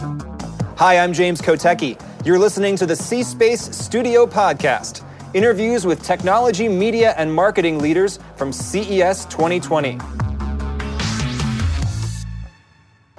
Hi, I'm James Kotecki. You're listening to the C Space Studio Podcast interviews with technology, media, and marketing leaders from CES 2020.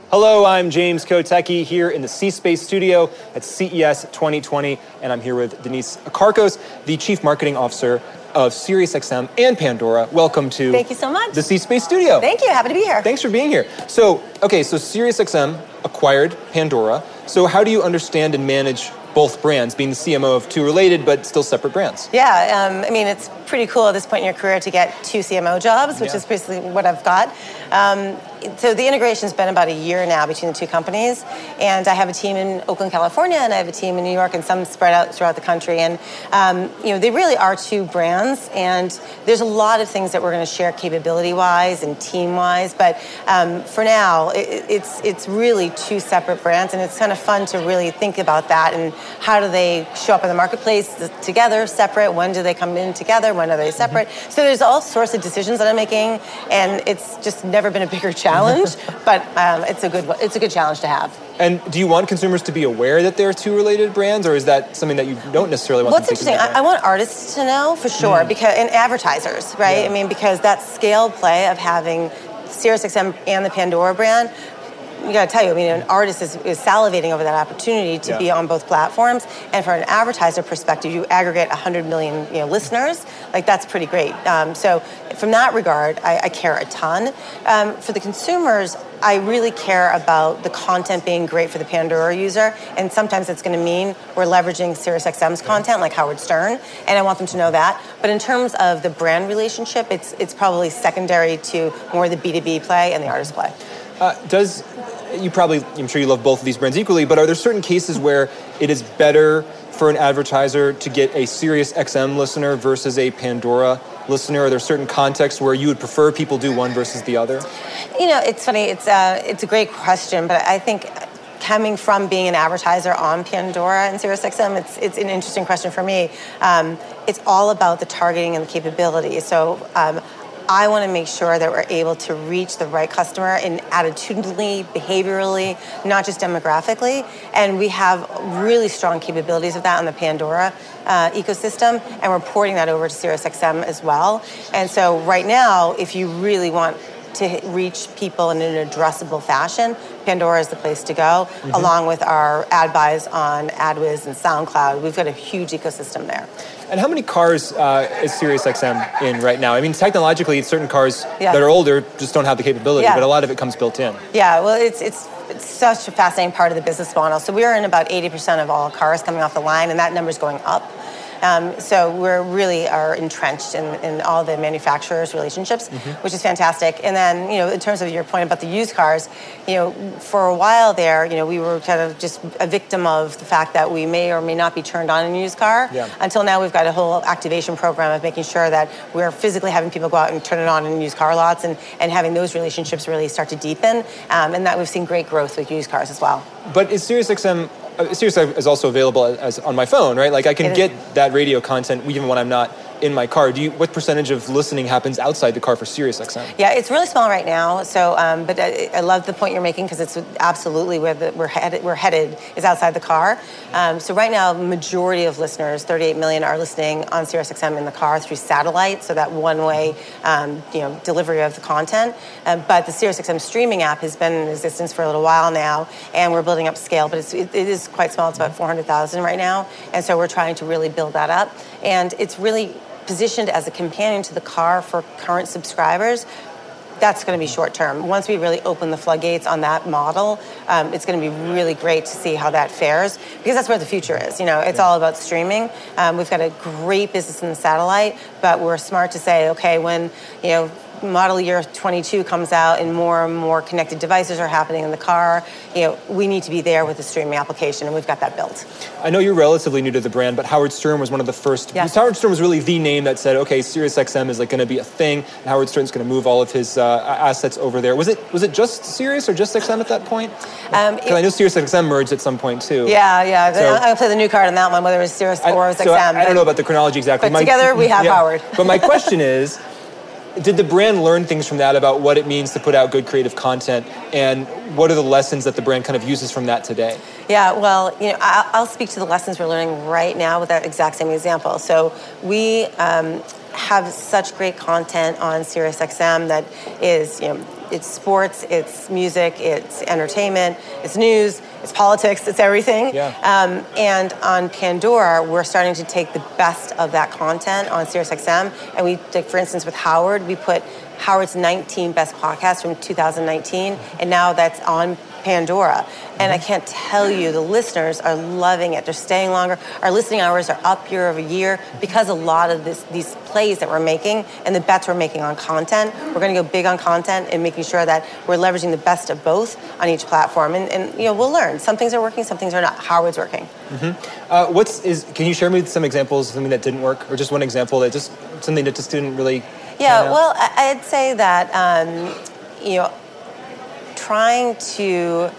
Hello, I'm James Kotecki here in the C Space studio at CES 2020, and I'm here with Denise Karkos, the Chief Marketing Officer of SiriusXM and Pandora. Welcome to Thank you so much. the C Space studio. Thank you. Happy to be here. Thanks for being here. So, okay, so SiriusXM acquired Pandora. So, how do you understand and manage both brands, being the CMO of two related but still separate brands? Yeah, um, I mean, it's pretty cool at this point in your career to get two CMO jobs, which Yeah. is basically what I've got. Um, so the integration's been about a year now between the two companies, and I have a team in Oakland, California, and I have a team in New York, and some spread out throughout the country. And um, you know, they really are two brands, and there's a lot of things that we're going to share capability-wise and team-wise. But um, for now, it, it's it's really two separate brands, and it's kind of fun to really think about that and how do they show up in the marketplace together, separate? When do they come in together? When are they separate? So there's all sorts of decisions that I'm making, and it's just never been a bigger challenge. but um, it's a good it's a good challenge to have. And do you want consumers to be aware that they're two related brands, or is that something that you don't necessarily want What's them to think interesting, I, I want artists to know for sure, because and advertisers, right? Yeah. I mean, because that scale play of having SiriusXM and the Pandora brand. You got to tell you, I mean, an artist is, is salivating over that opportunity to Yeah. be on both platforms, and from an advertiser perspective, you aggregate 100 million you know, listeners. Like that's pretty great. Um, so, from that regard, I, I care a ton. Um, for the consumers, I really care about the content being great for the Pandora user, and sometimes it's going to mean we're leveraging SiriusXM's content, like Howard Stern, and I want them to know that. But in terms of the brand relationship, it's it's probably secondary to more the B2B play and the artist play. Uh, does you probably I'm sure you love both of these brands equally, but are there certain cases where it is better for an advertiser to get a Sirius XM listener versus a Pandora listener? Are there certain contexts where you would prefer people do one versus the other? You know, it's funny. It's a it's a great question, but I think coming from being an advertiser on Pandora and SiriusXM, it's it's an interesting question for me. Um, it's all about the targeting and the capability. So. Um, I want to make sure that we're able to reach the right customer in attitudinally, behaviorally, not just demographically. And we have really strong capabilities of that on the Pandora uh, ecosystem, and we're porting that over to SiriusXM as well. And so right now, if you really want to reach people in an addressable fashion, Pandora is the place to go, along with our ad buys on AdsWizz and SoundCloud. We've got a huge ecosystem there. And how many cars uh, is Sirius XM in right now? I mean, technologically, certain cars Yeah. that are older just don't have the capability, Yeah. but a lot of it comes built in. Yeah, well, it's, it's, it's such a fascinating part of the business model. So we're in about 80% of all cars coming off the line, and that number is going up. Um, so we're really are entrenched in, in all the manufacturers' relationships, which is fantastic. And then, you know, in terms of your point about the used cars, you know, for a while there, you know, we were kind of just a victim of the fact that we may or may not be turned on in a used car. Yeah. Until now, we've got a whole activation program of making sure that we're physically having people go out and turn it on in used car lots and, and having those relationships really start to deepen. Um, and that we've seen great growth with used cars as well. But is Sirius Uh, Sirius is also available as on my phone, right? Like I can get that radio content even when I'm not in my car. Do you? What percentage of listening happens outside the car for Sirius XM? Yeah, it's really small right now. So, um, but I, I love the point you're making because it's absolutely where the, we're headed. We're headed is outside the car. Um, so right now, majority of listeners, 38 million, are listening on SiriusXM in the car through satellite. So that one-way, um, you know, delivery of the content. Um, but the SiriusXM streaming app has been in existence for a little while now, and we're building up scale. But it's, it, it is quite small. It's about 400,000 right now, and so we're trying to really build that up. And it's really positioned as a companion to the car for current subscribers that's going to be short term. Once we really open the floodgates on that model, um, it's going to be really great to see how that fares because that's where the future is. You know, it's all about streaming. Um, we've got a great business in the satellite, but we're smart to say, okay, when you know model year 22 comes out and more and more connected devices are happening in the car, you know, we need to be there with the streaming application, and we've got that built. I know you're relatively new to the brand, but Howard Stern was one of the first. Yeah. Howard Stern was really the name that said, okay, SiriusXM is like going to be a thing, and Howard Stern's going to move all of his uh, assets over there. Was it was it just Sirius or just XM at that point? Um, I know SiriusXM merged at some point too. Yeah, yeah. So- to play the new card on that one, whether it was Sirius I, or it was so XM. I, I don't know about the chronology exactly. but together we have Howard. but my question is, did the brand learn things from that about what it means to put out good creative content? And what are the lessons that the brand kind of uses from that today? Yeah well you know i'll speak to the lessons we're learning right now with that exact same example. So we um, have such great content on SiriusXM that is, you know, it's sports, it's music, it's entertainment, it's news, it's politics, it's everything. Yeah. Um, and on Pandora, we're starting to take the best of that content on SiriusXM, and we, like for instance, with Howard, we put Howard's 19 best podcasts from 2019, and now that's on Pandora. And I mm-hmm. can't tell you, the listeners are loving it. They're staying longer. Our listening hours are up year over year because a lot of this, these plays that we're making and the bets we're making on content, we're going to go big on content and making sure that we're leveraging the best of both on each platform. And, and you know, we'll learn. Some things are working, some things are not. Howard's working. Mm-hmm. Uh, what's is? Can you share me some examples of something that didn't work, or just one example that just something that just didn't really? Yeah, well, I'd say that um, you know trying to,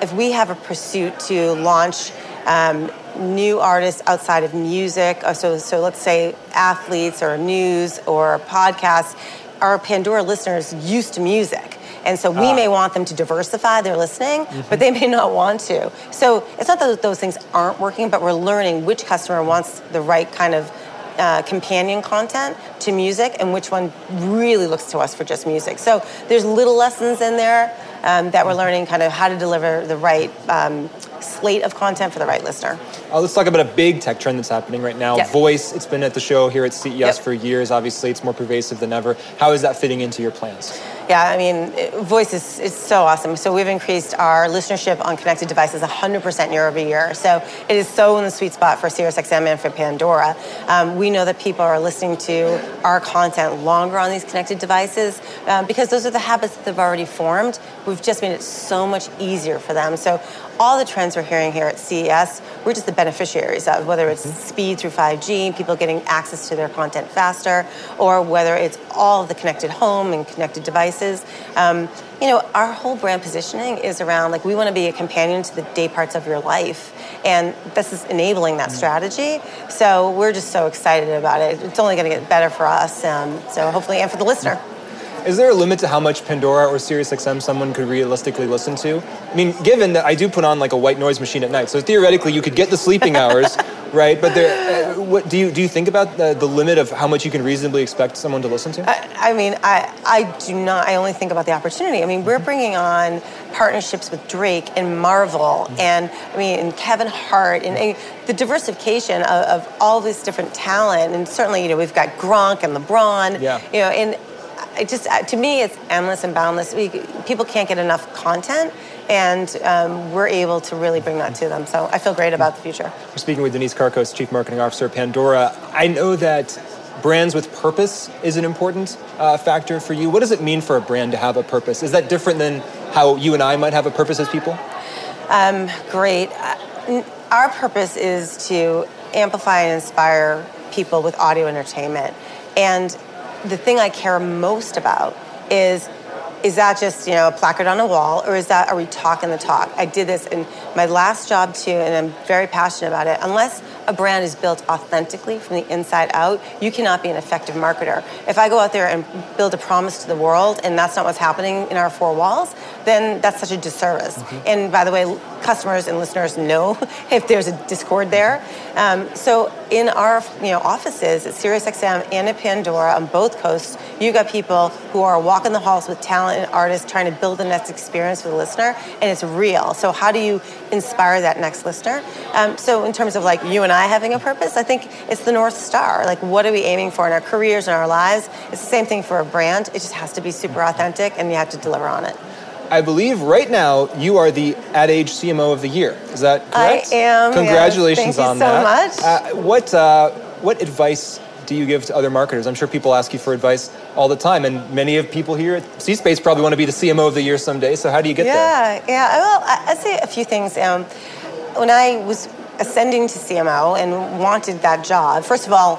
if we have a pursuit to launch um, new artists outside of music, uh, so, so let's say athletes or news or podcasts, our Pandora listeners used to music. And so we ah. may want them to diversify their listening, mm-hmm. but they may not want to. So it's not that those things aren't working, but we're learning which customer wants the right kind of uh, companion content to music and which one really looks to us for just music. So there's little lessons in there um, that we're learning kind of how to deliver the right um, slate of content for the right listener. Uh, let's talk about a big tech trend that's happening right now. Yep. Voice, it's been at the show here at CES yep. for years. Obviously, it's more pervasive than ever. How is that fitting into your plans? Yeah, I mean, voice is, is so awesome. So we've increased our listenership on connected devices 100% year over year. So it is so in the sweet spot for SiriusXM and for Pandora. Um, we know that people are listening to our content longer on these connected devices um, because those are the habits that they've already formed. We've just made it so much easier for them. So all the trends we're hearing here at CES, we're just the beneficiaries of, whether it's mm-hmm. speed through 5G, people getting access to their content faster, or whether it's all the connected home and connected devices. Um, you know, our whole brand positioning is around like we want to be a companion to the day parts of your life. And this is enabling that mm-hmm. strategy. So we're just so excited about it. It's only going to get better for us. Um, so hopefully, and for the listener. Is there a limit to how much Pandora or SiriusXM someone could realistically listen to? I mean, given that I do put on like a white noise machine at night, so theoretically you could get the sleeping hours, right? But there, uh, what do you do? You think about the, the limit of how much you can reasonably expect someone to listen to? I, I mean, I I do not. I only think about the opportunity. I mean, we're bringing on partnerships with Drake and Marvel, mm-hmm. and I mean, and Kevin Hart, and, and the diversification of, of, all this different talent, and certainly, you know, we've got Gronk and LeBron, yeah. you know, and it just uh, to me it's endless and boundless. We, people can't get enough content, and um, we're able to really bring that to them. So I feel great about the future. We're speaking with Denise Karkos, Chief Marketing Officer at Pandora. I know that brands with purpose is an important uh, factor for you. What does it mean for a brand to have a purpose? Is that different than how you and I might have a purpose as people? Um, great. Uh, our purpose is to amplify and inspire people with audio entertainment. And the thing I care most about is is that just you know a placard on a wall or is that are we talking the talk? I did this in my last job too and i'm very passionate about it. Unless a brand is built authentically from the inside out you cannot be an effective marketer. If i go out there and build a promise to the world and that's not what's happening in our four walls then that's such a disservice. Mm-hmm. and by the way customers and listeners know if there's a discord there um, so in our you know offices at SiriusXM and at Pandora on both coasts, you got people who are walking the halls with talent and artists trying to build the next experience for the listener, and it's real. So how do you inspire that next listener? Um, so in terms of like you and I having a purpose, I think it's the north star. Like what are we aiming for in our careers and our lives? It's the same thing for a brand. It just has to be super authentic, and you have to deliver on it. I believe right now you are the Ad Age CMO of the Year. Is that correct? I am. Congratulations yes. Thank on you so that. much. Uh, what uh, what advice do you give to other marketers? I'm sure people ask you for advice all the time, and many of people here at C-Space probably want to be the CMO of the year someday. So how do you get yeah, there? Yeah, yeah. Well, I'd say a few things. Um, when I was ascending to CMO and wanted that job, first of all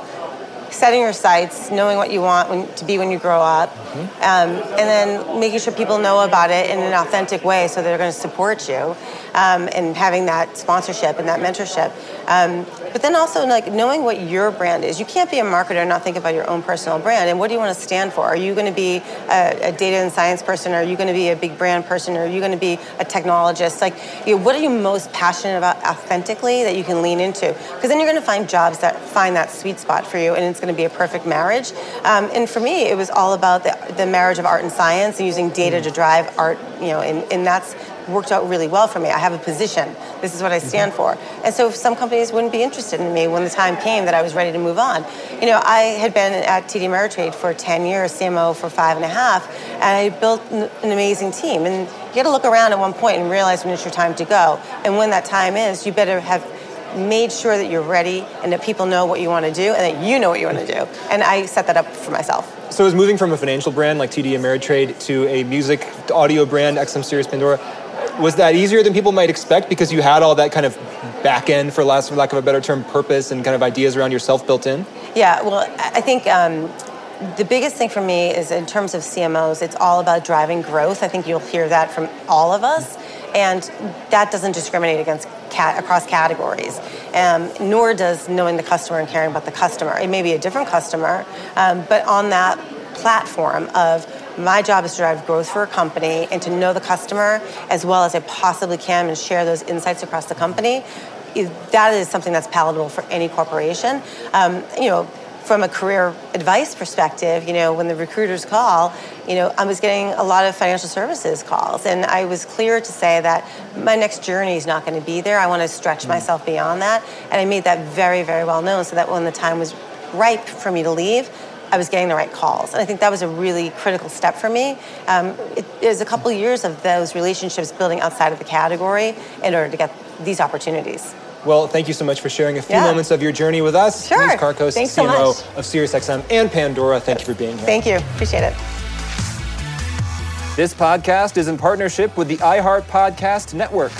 setting your sights, knowing what you want when, to be when you grow up, mm-hmm. um, and then making sure people know about it in an authentic way so they're going to support you, um, and having that sponsorship and that mentorship. Um, but then also like knowing what your brand is. You can't be a marketer and not think about your own personal brand. And what do you want to stand for? Are you going to be a, a data and science person? Are you going to be a big brand person? Are you going to be a technologist? Like, you know, what are you most passionate about authentically that you can lean into? Because then you're going to find jobs that find that sweet spot for you, and it's going to be a perfect marriage. Um, and for me, it was all about the, the marriage of art and science and using data to drive art. You know, and, and that's worked out really well for me. I have a position. This is what I stand mm-hmm. for. And so some companies wouldn't be interested in me when the time came that I was ready to move on. You know, I had been at TD Ameritrade for 10 years, CMO for five and a half, and I built an amazing team. And you got to look around at one point and realize when it's your time to go. And when that time is, you better have made sure that you're ready and that people know what you want to do and that you know what you want to do. And I set that up for myself. So is moving from a financial brand like TD Ameritrade to a music audio brand, XM Sirius Pandora, was that easier than people might expect because you had all that kind of back end, for last, for lack of a better term, purpose and kind of ideas around yourself built in? Yeah, well, I think um, the biggest thing for me is in terms of CMOs, it's all about driving growth. I think you'll hear that from all of us, and that doesn't discriminate against cat, across categories. Um, nor does knowing the customer and caring about the customer. It may be a different customer, um, but on that platform of my job is to drive growth for a company and to know the customer as well as I possibly can and share those insights across the company. That is something that's palatable for any corporation. Um, you know, from a career advice perspective, you know, when the recruiters call, you know, I was getting a lot of financial services calls, and I was clear to say that my next journey is not going to be there. I want to stretch mm. myself beyond that, and I made that very, very well known, so that when the time was ripe for me to leave, I was getting the right calls. And I think that was a really critical step for me. Um, was a couple years of those relationships building outside of the category in order to get these opportunities. Well, thank you so much for sharing a few yeah. moments of your journey with us. Sure. Ms. Karkos, Thanks CMO so of SiriusXM and Pandora. Thank you for being here. Thank you. Appreciate it. This podcast is in partnership with the iHeart Podcast Network.